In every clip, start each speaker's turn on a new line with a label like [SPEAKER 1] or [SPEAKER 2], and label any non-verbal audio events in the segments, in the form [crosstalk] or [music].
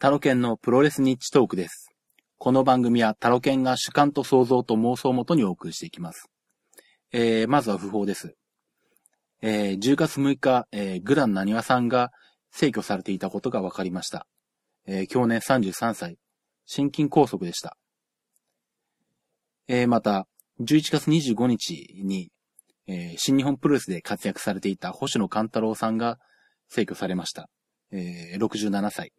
[SPEAKER 1] タロケンのプロレスニッチトークです。この番組はタロケンが主観と想像と妄想をもとにお送りしていきます。えー、まずは不法です。えー、10月6日、えー、グランなにわさんが逝去されていたことが分かりました。えー、去年33歳、心筋梗塞でした。えー、また、11月25日に、えー、新日本プロレスで活躍されていた星野勘太郎さんが逝去されました。えー、67歳。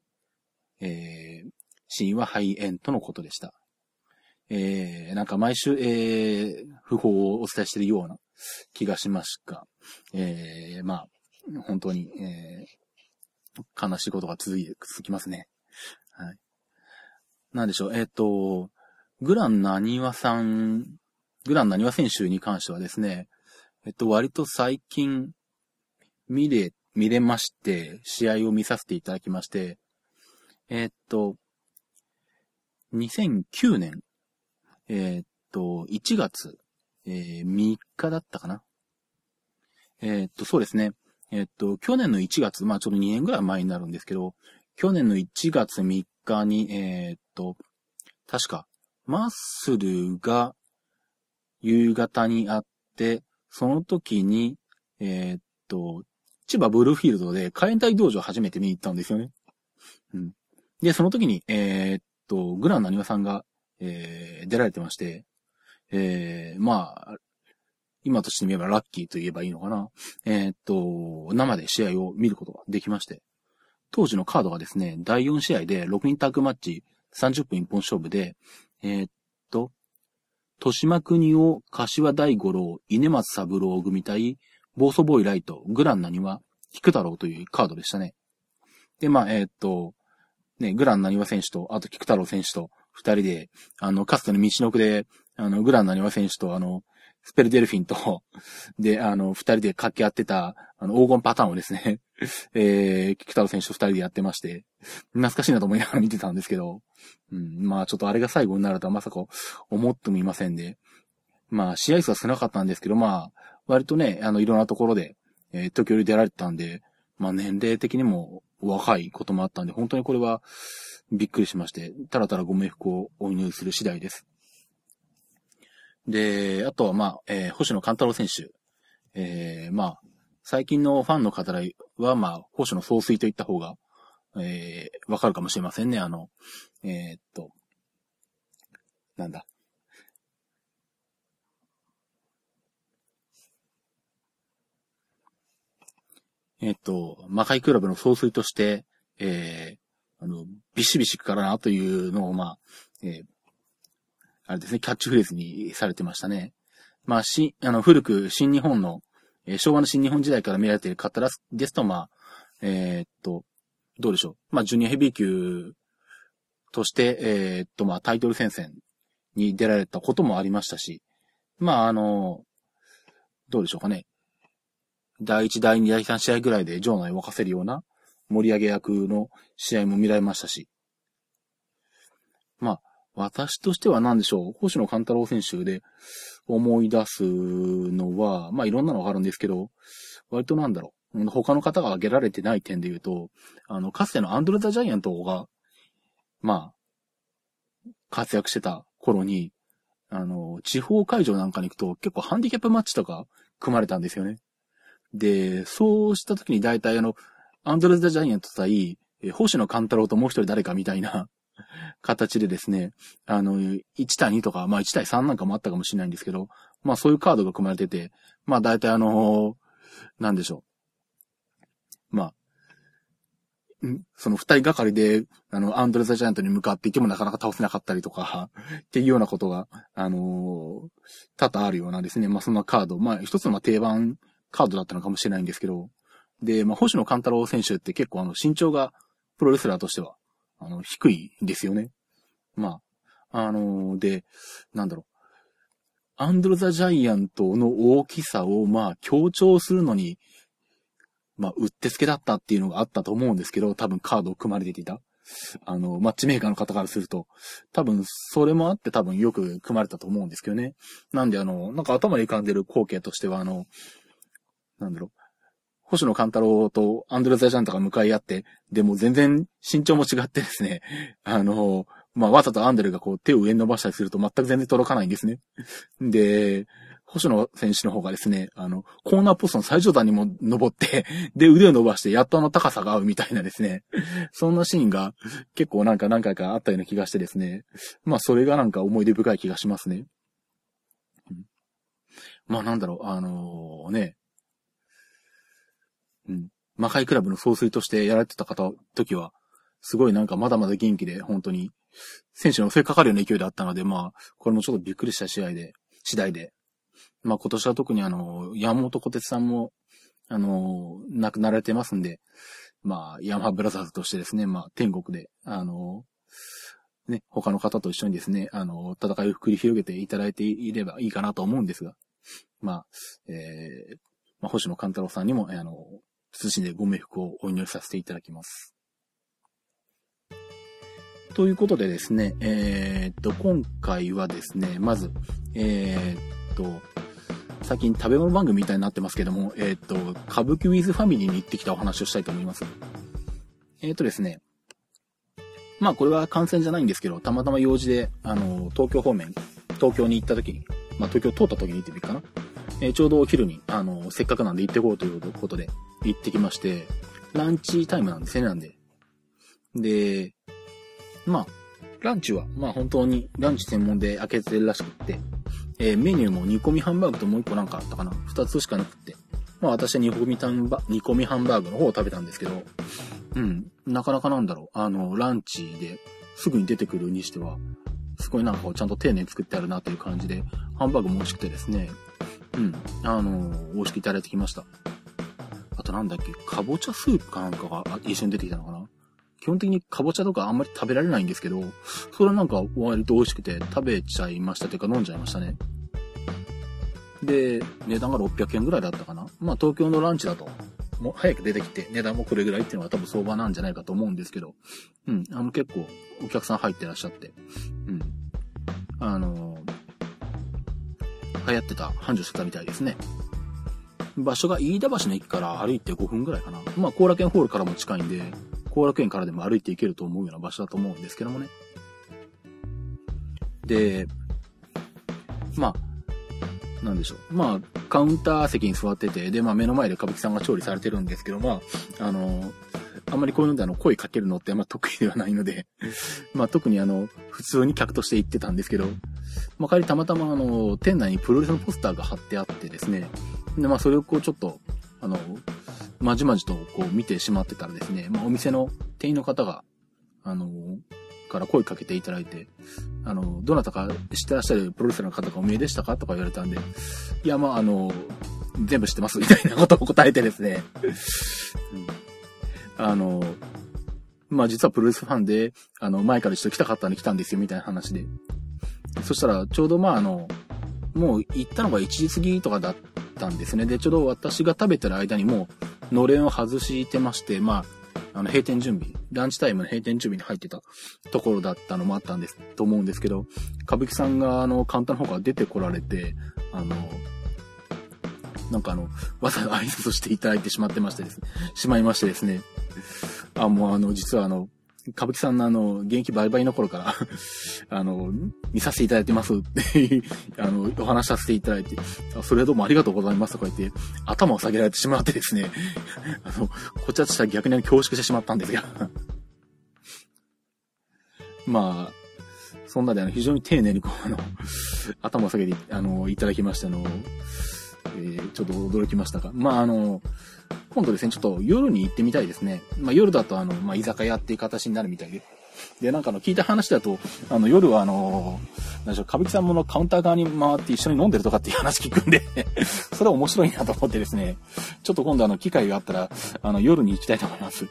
[SPEAKER 1] えー、死因は肺炎とのことでした。えー、なんか毎週、えー、不法をお伝えしているような気がしますが、えー、まあ、本当に、えー、悲しいことが続いて、続きますね。はい。なんでしょう、えっ、と、グランなにわさん、グランなにわ選手に関してはですね、えっと、割と最近、見れ、見れまして、試合を見させていただきまして、えっと、2009年、えっと、1月、えー3日だったかな。えっと、そうですね。えっと、去年の1月、まあちょっと2年ぐらい前になるんですけど、去年の1月3日に、えっと、確か、マッスルが夕方にあって、その時に、えっと、千葉ブルーフィールドで火炎隊道場初めて見に行ったんですよね。うん。で、その時に、えっと、グランなにわさんが、えー出られてまして、えーまあ、今としてみればラッキーと言えばいいのかな。えーっと、生で試合を見ることができまして。当時のカードがですね、第4試合で6人タッグマッチ30分一本勝負で、えーっと、豊島国夫、柏大五郎、稲松三郎組対、暴走ボーイライト、グランナには、菊太郎というカードでしたね。で、まあ、えーっと、ね、グランなにわ選手と、あと菊太郎選手と、二人で、あの、かつての道のくで、あの、グランなにわ選手と、あの、スペルデルフィンと、[laughs] で、あの、二人で掛け合ってた、あの、黄金パターンをですね、[laughs] えー、菊太郎選手と二人でやってまして、懐かしいなと思いながら見てたんですけど、うん、まあ、ちょっとあれが最後になるとはまさか思ってもいませんで、まあ、試合数は少なかったんですけど、まあ、割とね、あの、いろんなところで、えー時折出られてたんで、まあ、年齢的にも若いこともあったんで、本当にこれはびっくりしまして、たらたらご冥福をお祈りする次第です。で、あとはまあ、えー星野勘太郎選手。えーまあ、最近のファンの方は、まあ、星野総帥といった方が、えーわかるかもしれませんね。あの、えーっと、なんだ。えっと、魔界クラブの総帥として、えーあの、ビシビシからなというのを、まあ、えーあれですね、キャッチフレーズにされてましたね。まあ、し、あの、古く新日本の、えー昭和の新日本時代から見られている方ですと、まあ、えーっと、どうでしょう。まあ、ジュニアヘビー級として、えーっと、まあ、タイトル戦線に出られたこともありましたし、まあ、あの、どうでしょうかね。第1、第2、第3試合ぐらいで場内を沸かせるような盛り上げ役の試合も見られましたし、まあ、私としては何でしょう、星野勘太郎選手で思い出すのは、まあいろんなのがあるんですけど、割となんだろう、他の方が挙げられてない点で言うと、あの、かつてのアンドレ・ザ・ジャイアントが、まあ、活躍してた頃に、あの、地方会場なんかに行くと結構ハンディキャップマッチとか組まれたんですよね。で、そうした時に大体あの、アンドレ・ザ・ジャイアント対、星野勘太郎ともう一人誰かみたいな [laughs] 形でですね、あの、1対2とか、まあ1対3なんかもあったかもしれないんですけど、まあそういうカードが組まれてて、まあ大体あのなんでしょう。まあ、その二人がかりで、あの、アンドレ・ザ・ジャイアントに向かっていてもなかなか倒せなかったりとか、っていうようなことが、あの多々あるようなですね、まあそんなカード、まあ一つの定番カードだったのかもしれないんですけど、で、まあ星野勘太郎選手って結構あの身長がプロレスラーとしては、あの、低いんですよね。まあ、あので、なんだろう。アンドロ・ザ・ジャイアントの大きさを、まあ、強調するのに、まあ、うってつけだったっていうのがあったと思うんですけど、多分カードを組まれていた。あの、マッチメーカーの方からすると、多分、それもあって多分よく組まれたと思うんですけどね。なんで、あの、なんか頭に浮かんでる光景としては、あの、なんだろう。星野勘太郎とアンドレザジャンタが向かい合って、でも全然身長も違ってですね、[laughs] あの、まあ、わざとアンデルがこう手を上に伸ばしたりすると全く全然届かないんですね。で、星野選手の方がですね、あの、コーナーポストの最上段にも登って、[laughs] で、腕を伸ばして、やっとあの高さが合うみたいなですね、[laughs] そんなシーンが結構なんか何回かあったような気がしてですね、まあそれがなんか思い出深い気がしますね。まあなんだろう、あのー、ね、うん、魔界クラブの総帥としてやられてた方、時は、すごいなんかまだまだ元気で、本当に、選手の襲いかかるような勢いであったので、まあ、これもちょっとびっくりした試合で、次第で、まあ今年は特にあの、山本小鉄さんも、あの、亡くなられてますんで、まあ、ヤマハブラザーズとしてですね、まあ、天国で、あの、ね、他の方と一緒にですね、あの、戦いを繰り広げていただいていればいいかなと思うんですが、まあ、えー、まあ、星野勘太郎さんにも、あの、謹んでご冥福をお祈りさせていただきます。ということでですね、えー、っと、今回はですね、まず、えー、っと、最近食べ物番組みたいになってますけども、えっ、と、歌舞伎ウィズファミリーに行ってきたお話をしたいと思います。えっ、とですね、まあこれは感染じゃないんですけど、たまたま用事で、あの、東京方面、東京に行った時に、まあ東京通った時に行ってみるかな。え、ちょうどお昼に、あの、せっかくなんで行ってこうということで行ってきまして、ランチタイムなんですね、なんで。で、まあ、ランチは、まあ本当にランチ専門で開けてるらしくって、えー、メニューも煮込みハンバーグともう一個なんかあったかな二つしかなくって。まあ私は煮込みタンバ、煮込みハンバーグの方を食べたんですけど、うん、なかなかなんだろう。あの、ランチですぐに出てくるにしては、すごいなんかちゃんと丁寧に作ってあるなという感じで、ハンバーグも美味しくてですね、うん、あの美味しくいただいてきました。あとなんだっけ、かぼちゃスープかなんかが一緒に出てきたのかな？基本的にかぼちゃとかあんまり食べられないんですけど、それはなんか割と美味しくて食べちゃいましたというか飲んじゃいましたね。で、値段が600円ぐらいだったかな？まあ東京のランチだと、もう早く出てきて値段もこれぐらいっていうのが多分相場なんじゃないかと思うんですけど、うん、あの結構お客さん入ってらっしゃって、うん。あのー、流行ってた繁盛してたみたいですね。場所が飯田橋の駅から歩いて5分ぐらいかな。まあ後楽園ホールからも近いんで、後楽園からでも歩いていけると思うような場所だと思うんですけどもね。で、まあ、なんでしょう。まあ、カウンター席に座ってて、で、まあ目の前で歌舞伎さんが調理されてるんですけど、まあ、あの、あんまりこういうのであの、声かけるのってあんま得意ではないので、まあ特にあの、普通に客として行ってたんですけど、まあ帰りたまたまあの、店内にプロレスのポスターが貼ってあってですね、で、まあそれをこうちょっと、あの、まじまじとこう見てしまってたらですね、まあ、お店の店員の方が、あの、から声かけていただいて、あの、どなたか知ってらっしゃるプロレスラーの方がお見えでしたかとか言われたんで、いや、まあ、あの、全部知ってますみたいなことを答えてですね、うん、あの、まあ実はプロレスファンで、あの、前から一度来たかったんで来たんですよ、みたいな話で。そしたら、ちょうどまああの、もう行ったのが1時過ぎとかだったんですね。で、ちょうど私が食べてる間にもう、のれんを外してまして、まあ、あの、閉店準備、ランチタイムの閉店準備に入ってたところだったのもあったんです、と思うんですけど、歌舞伎さんが、あの、カウンターの方から出てこられて、あの、なんかあの、わざわざ挨拶していただいてしまってましてですね、しまいましてですね、あ、もうあの、実はあの、歌舞伎さんのあの、現役バイバイの頃から [laughs] あの、見させていただいてますって [laughs] あの、お話しさせていただいて、それはどうもありがとうございますとか言って、頭を下げられてしまってですね、[laughs] あの、こちはとしたら逆に恐縮してしまったんですが。まあ、そんなであの、非常に丁寧にこう、あの、頭を下げて、あの、いただきましたの、えー、ちょっと驚きましたが、まああの、今度ですね、ちょっと夜に行ってみたいですね。まあ夜だとあの、まあ居酒屋っていう形になるみたいで。で、なんかあの、聞いた話だと、あの、夜はあの、何でしょう、歌舞伎さんものカウンター側に回って一緒に飲んでるとかっていう話聞くんで [laughs] それは面白いなと思ってですね、ちょっと今度あの、機会があったら、あの、夜に行きたいと思います。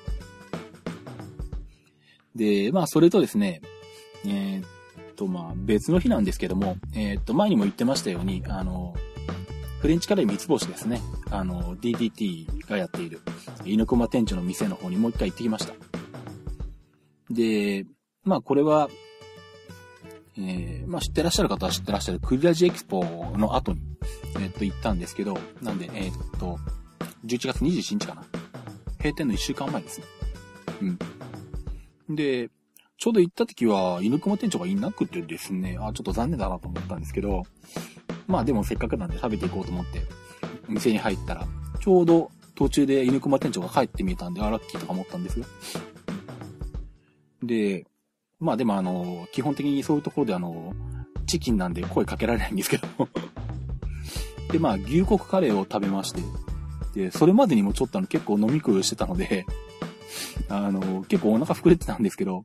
[SPEAKER 1] で、まあ、それとですね、えー、っと、まあ、別の日なんですけども、えー、っと、前にも言ってましたように、あの、フレンチカレー三つ星ですね。あの、DDT がやっている、犬駒店長の店の方にもう一回行ってきました。で、まあこれは、えー、まあ知ってらっしゃる方は知ってらっしゃるクリラジエキスポの後に、えっと行ったんですけど、なんで、え、っと、11月27日かな。閉店の1週間前ですね。うん。で、ちょうど行った時は、犬熊店長がいなくてですね、あ、ちょっと残念だなと思ったんですけど、まあでもせっかくなんで食べていこうと思って、店に入ったら、ちょうど途中で犬熊店長が帰ってみえたんで、あ、ラッキーとか思ったんですよ。で、まあでもあの、基本的にそういうところであの、チキンなんで声かけられないんですけどで、まあ牛国カレーを食べまして、で、それまでにもちょっとあの結構飲み食いしてたのであの、結構お腹膨れてたんですけど、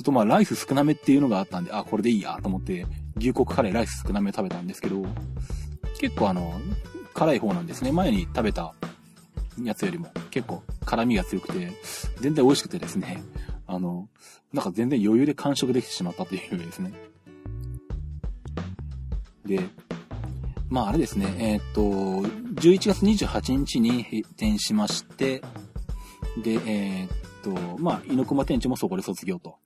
[SPEAKER 1] ちょっとまあライス少なめっていうのがあったんで、あ、これでいいやと思って、牛国カレーライス少なめ食べたんですけど、結構あの、辛い方なんですね。前に食べたやつよりも結構辛味が強くて、全然美味しくてですね、あの、なんか全然余裕で完食できてしまったというですね。で、まああれですね、えー、っと、11月28日に閉店しまして、で、えー、っと、まあ、猪熊店長もそこで卒業と。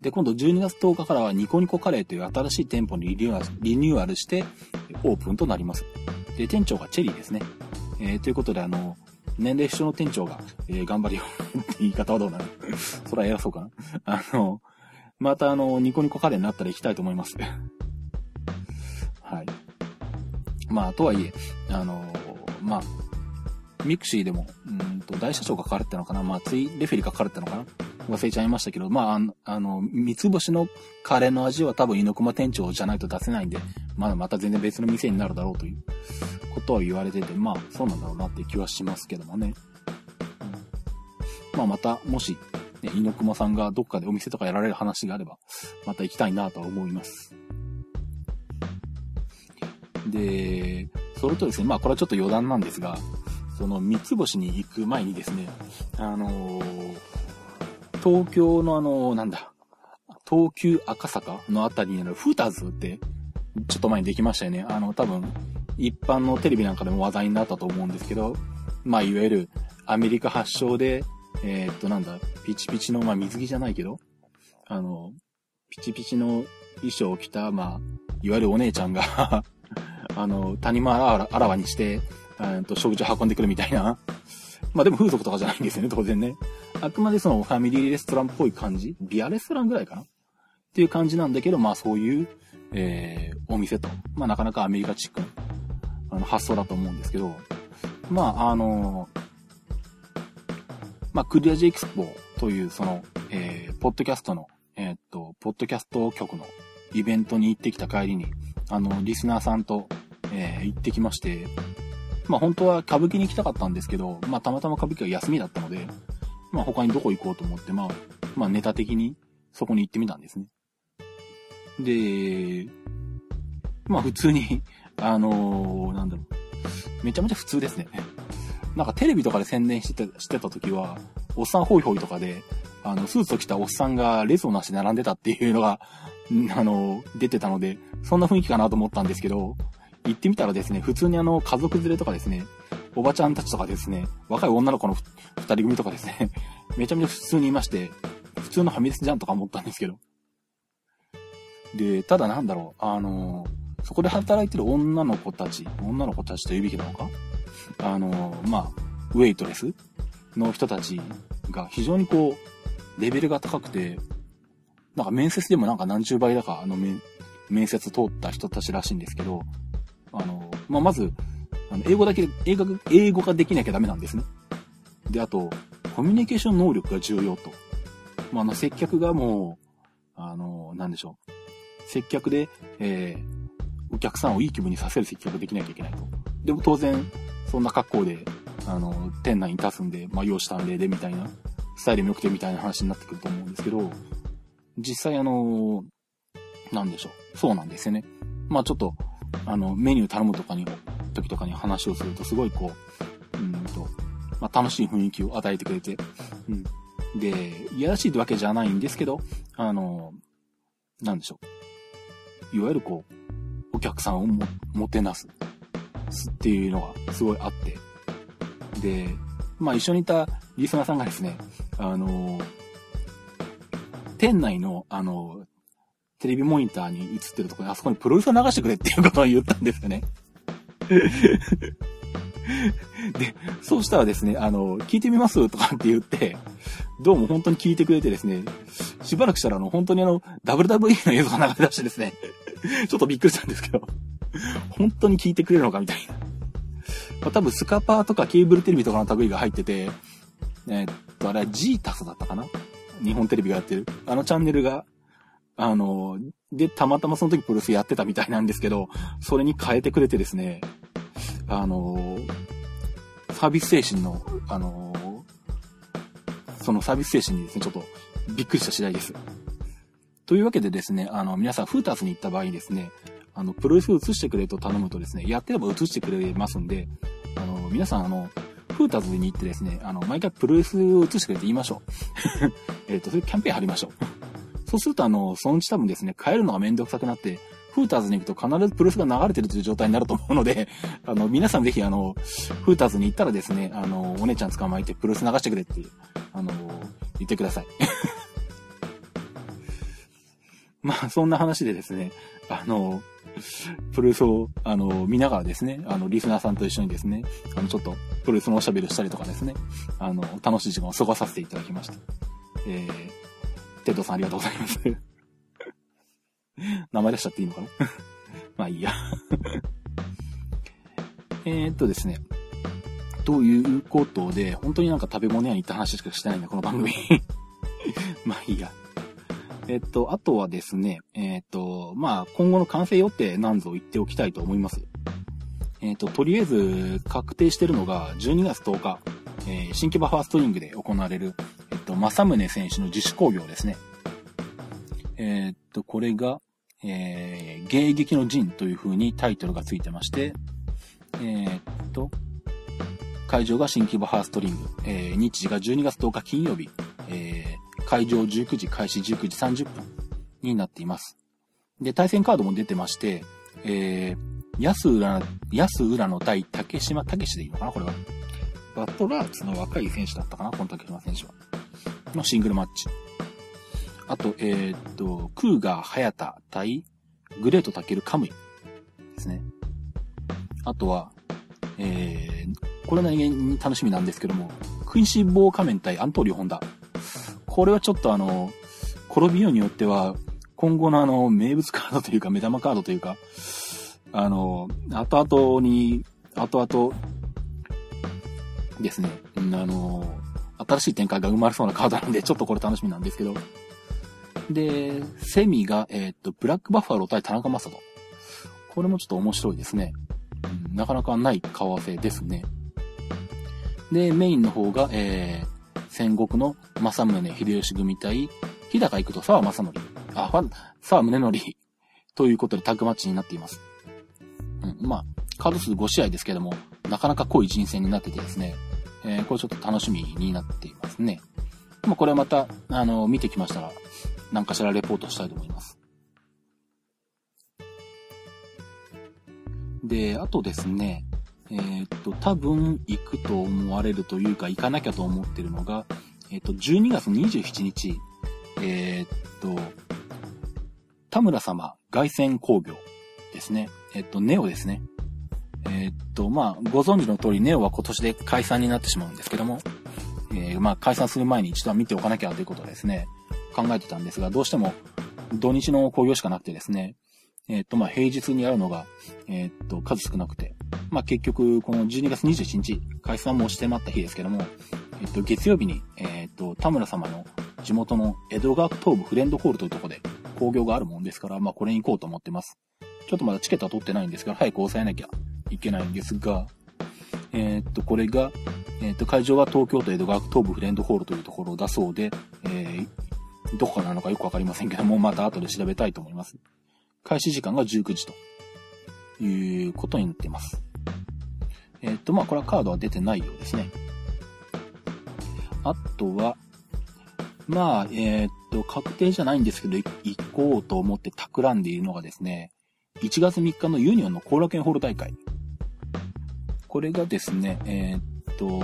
[SPEAKER 1] で、今度12月10日からはニコニコカレーという新しい店舗にリニューアルリニューアルしてオープンとなります。で、店長がチェリーですね。えー、ということで、あの、年齢不詳の店長が、えー、頑張りようって言い方はどうなの [laughs] それは偉そうかな？あの、またあの、ニコニコカレーになったら行きたいと思います。[laughs] はい。まあ、とはいえ、あの、まあ、ミクシーでも、うんと、大社長が書かれてたのかな？まあ、ついレフェリーが書かれてたのかな？忘れちゃいましたけど、まあ、あの、三つ星のカレーの味は多分猪熊店長じゃないと出せないんで、まだまた全然別の店になるだろうということは言われてて、まあ、そうなんだろうなって気はしますけどもね。まあ、また、もし、ね、猪熊さんがどっかでお店とかやられる話があれば、また行きたいなとは思います。で、それとですね、まあこれはちょっと余談なんですが、その三つ星に行く前にですね、あのー、東京のあの、なんだ、東急赤坂のあたりにあるフーターズって、ちょっと前にできましたよね。あの、多分、一般のテレビなんかでも話題になったと思うんですけど、まあ、いわゆるアメリカ発祥で、えー、っと、なんだ、ピチピチの、まあ、水着じゃないけど、あの、ピチピチの衣装を着た、まあ、いわゆるお姉ちゃんが [laughs] あの、谷間あらわにして、えっと、食事を運んでくるみたいな。まあでも風俗とかじゃないんですよね、当然ね。あくまでそのファミリーレストランっぽい感じ？ビアレストランぐらいかな？っていう感じなんだけど、まあそういう、えー、お店と。まあなかなかアメリカチックな、あの、発想だと思うんですけど、まああのまあクリアジエクスポというその、えー、ポッドキャストの、えー、っと、ポッドキャスト局のイベントに行ってきた帰りに、あの、リスナーさんと、えー、行ってきまして、まあ本当は歌舞伎に行きたかったんですけど、まあたまたま歌舞伎は休みだったので、まあ他にどこ行こうと思って、まあ、まあネタ的にそこに行ってみたんですね。で、まあ普通に、[laughs] あのー、なんだろう、めちゃめちゃ普通ですね。なんかテレビとかで宣伝してた、してた時は、おっさんホイホイとかで、あの、スーツを着たおっさんが列をなし並んでたっていうのが、[laughs] あの、出てたので、そんな雰囲気かなと思ったんですけど、行ってみたらですね、普通にあの、家族連れとかですね、おばちゃんたちとかですね、若い女の子の二人組とかですね、[laughs] めちゃめちゃ普通にいまして、普通のファミレスじゃんとか思ったんですけど。で、ただなんだろう、あの、そこで働いてる女の子たち、女の子たちというべきなのか？あの、まあ、ウェイトレスの人たちが非常にこう、レベルが高くて、なんか面接でもなんか何十倍だか、あの面、面接通った人たちらしいんですけど、あの、まあ、まず、あの、英語だけ、英語、英語ができなきゃダメなんですね。で、あと、コミュニケーション能力が重要と。まあ、あの、接客がもう、あの、なんでしょう。接客で、えー、お客さんをいい気分にさせる接客ができなきゃいけないと。でも当然、そんな格好で、あの、店内に立つんで、まあ、用したんで、で、みたいな、スタイルも良くてみたいな話になってくると思うんですけど、実際あの、なんでしょう。そうなんですよね。まあちょっと、あの、メニュー頼むとかに、時とかに話をすると、すごいこう、うんと、まあ楽しい雰囲気を与えてくれて、うん。で、いやらしいってわけじゃないんですけど、あの、なんでしょう。いわゆるこう、お客さんをも、もてなす。っていうのがすごいあって。で、まあ一緒にいたリスナーさんがですね、あの、店内の、あの、テレビモニターに映ってるところに、あそこにプロレスを流してくれっていうことを言ったんですよね。で、そうしたらですね、あの、聞いてみます？とかって言って、どうも本当に聞いてくれてですね、しばらくしたらあの、本当にあの、WWE の映像が流れ出してですね、ちょっとびっくりしたんですけど、本当に聞いてくれるのかみたいな。まあ、多分スカパーとかケーブルテレビとかの類が入ってて、え、っと、あれはジータスだったかな？日本テレビがやってる。あのチャンネルが、あの、で、たまたまその時プロレスやってたみたいなんですけど、それに変えてくれてですね、あの、サービス精神の、あの、そのサービス精神にですね、ちょっとびっくりした次第です。というわけでですね、あの、皆さん、フーターズに行った場合にですね、あの、プロレス映してくれと頼むとですね、やってれば映してくれますんで、あの、皆さん、あの、フータズに行ってですね、あの、毎回プロレスを映してくれて言いましょう。[laughs] えっと、それキャンペーン貼りましょう。そうすると、あの、そのうち多分ですね、帰るのがめんどくさくなって、フーターズに行くと必ずプロレスが流れてるという状態になると思うので、[laughs] あの、皆さんぜひあの、フーターズに行ったらですね、あの、お姉ちゃん捕まえてプロレス流してくれっていう、あの、言ってください。[laughs] まあ、そんな話でですね、あの、プロレスを、あの、見ながらですね、あの、リスナーさんと一緒にですね、あの、ちょっと、プロレスのおしゃべりをしたりとかですね、あの、楽しい時間を過ごさせていただきました。えー、テッドさんありがとうございます。[laughs] 名前出しちゃっていいのかな？[laughs] まあいいや [laughs] えっとですね。ということで、本当になんか食べ物屋に行った話しかしてないんだ、この番組まあいいや。えっと、あとはですね、えっと、まあ、今後の完成予定なんぞ言っておきたいと思います。えっと、とりあえず確定してるのが12月10日、えー、新規バファーストリングで行われる、と、正宗選手の自主工業ですね。えっと、これが、えー、迎撃の陣という風にタイトルがついてまして、えー、っと、会場が新規バハーストリング、えー、日時が12月10日金曜日、えー、会場19時、開始19時30分になっています。で、対戦カードも出てまして、えー、安浦、安浦の対竹島武史でいいのかなこれは。バトラーツの若い選手だったかなこの竹島選手は。のシングルマッチ。あと、えー、っと、クーガー、ハヤタ対グレートタケル、カムイですね。あとは、えー、これ何気に楽しみなんですけども、食いしん坊仮面対アントリオ・ホンダ。これはちょっとあの、転びようによっては、今後のあの、名物カードというか、目玉カードというか、あの、後々に、後々ですね、あの、新しい展開が生まれそうなカードなんで、ちょっとこれ楽しみなんですけど、で、セミが、えー、っと、ブラックバッファロー対田中正人。これもちょっと面白いですね。うん、なかなかない顔合わせですね。で、メインの方が、えー、戦国の正宗秀吉組対、日高行くと沢正則。あ、ファン、沢宗則。ということでタッグマッチになっています。うん、まあ、カード数5試合ですけども、なかなか濃い人選になっててですね、えー、これちょっと楽しみになっていますね。まあ、これはまた、あの、見てきましたら、何かしらレポートしたいと思います。で、あとですね、えー、っと、多分行くと思われるというか、行かなきゃと思ってるのが、えー、っと、12月27日、えー、っと、田村様凱旋工業ですね。えっと、ネオですね。えっと、まあ、ご存知の通り、ネオは今年で解散になってしまうんですけども、えー、まあ、解散する前に一度は見ておかなきゃということですね。考えてたんですが、どうしても土日の興行しかなくてですね、えっ、と、まあ、平日にやるのが、えっ、と、数少なくて、まあ、結局、この12月27日、解散もしてまった日ですけども、えっ、と、月曜日に、えっ、と、田村様の地元の江戸川区東部フレンドホールというところで興行があるもんですから、まあ、これに行こうと思ってます。ちょっとまだチケットは取ってないんですが、早く抑えなきゃいけないんですが、えっと、これが、えっと、会場は東京都江戸川区東部フレンドホールというところだそうで、えー、どこかなのかよくわかりませんけども、また後で調べたいと思います。開始時間が19時ということになっています。えっと、まあ、これはカードは出てないようですね。あとは、まあ、えー、っと、確定じゃないんですけど、行こうと思って企んでいるのがですね、1月3日のユニオンの後楽園ホール大会。これがですね、えー、っと、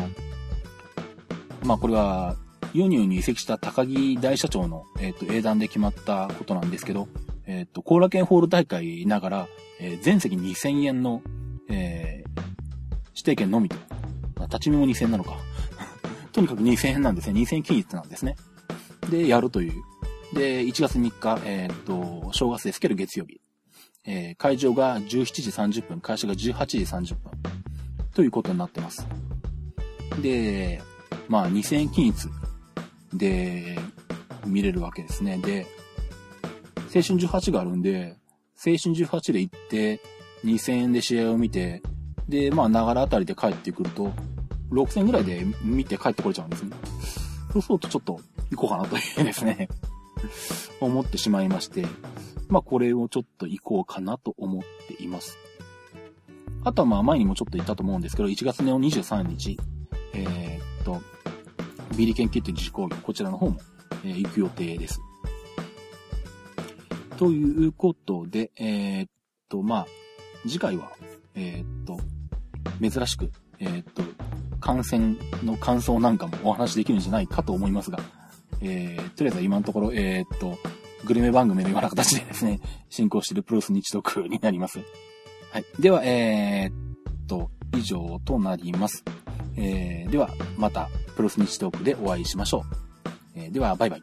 [SPEAKER 1] まあこれはユニオンに移籍した高木大社長の、えっ、と、英断で決まったことなんですけど、えっ、と、後楽園ホール大会ながら、え、全席2000円の、えー、指定券のみと。ま、立ち見も2000円なのか。[laughs] とにかく2000円なんですね。2000円均一なんですね。で、やるという。で、1月3日、えー、っと、正月ですけど月曜日。えー、会場が17時30分、会社が18時30分。ということになってます。で、まあ2000均一で見れるわけですね。で、青春18があるんで、青春18で行って、2000円で試合を見て、で、まあ、ながらあたりで帰ってくると、6000円ぐらいで見て帰ってこれちゃうんですね。そうするとちょっと行こうかなというですね思ってしまいまして、まあ、これをちょっと行こうかなと思っています。あとはまあ前にもちょっと言ったと思うんですけど、1月の23日、えー、っと、ビリ研究って自主工業、こちらの方も、えー、行く予定です。ということで、えー、っと、まあ、次回は、え、っと、珍しく、え、っと、感染の感想なんかもお話できるんじゃないかと思いますが、えー、とりあえず今のところ、え、っと、グルメ番組のような形でですね、進行しているプロス日読になります。はい。では、えー、っと、以上となります。えー、では、また、プロスニッチトークでお会いしましょう。えー、では、バイバイ。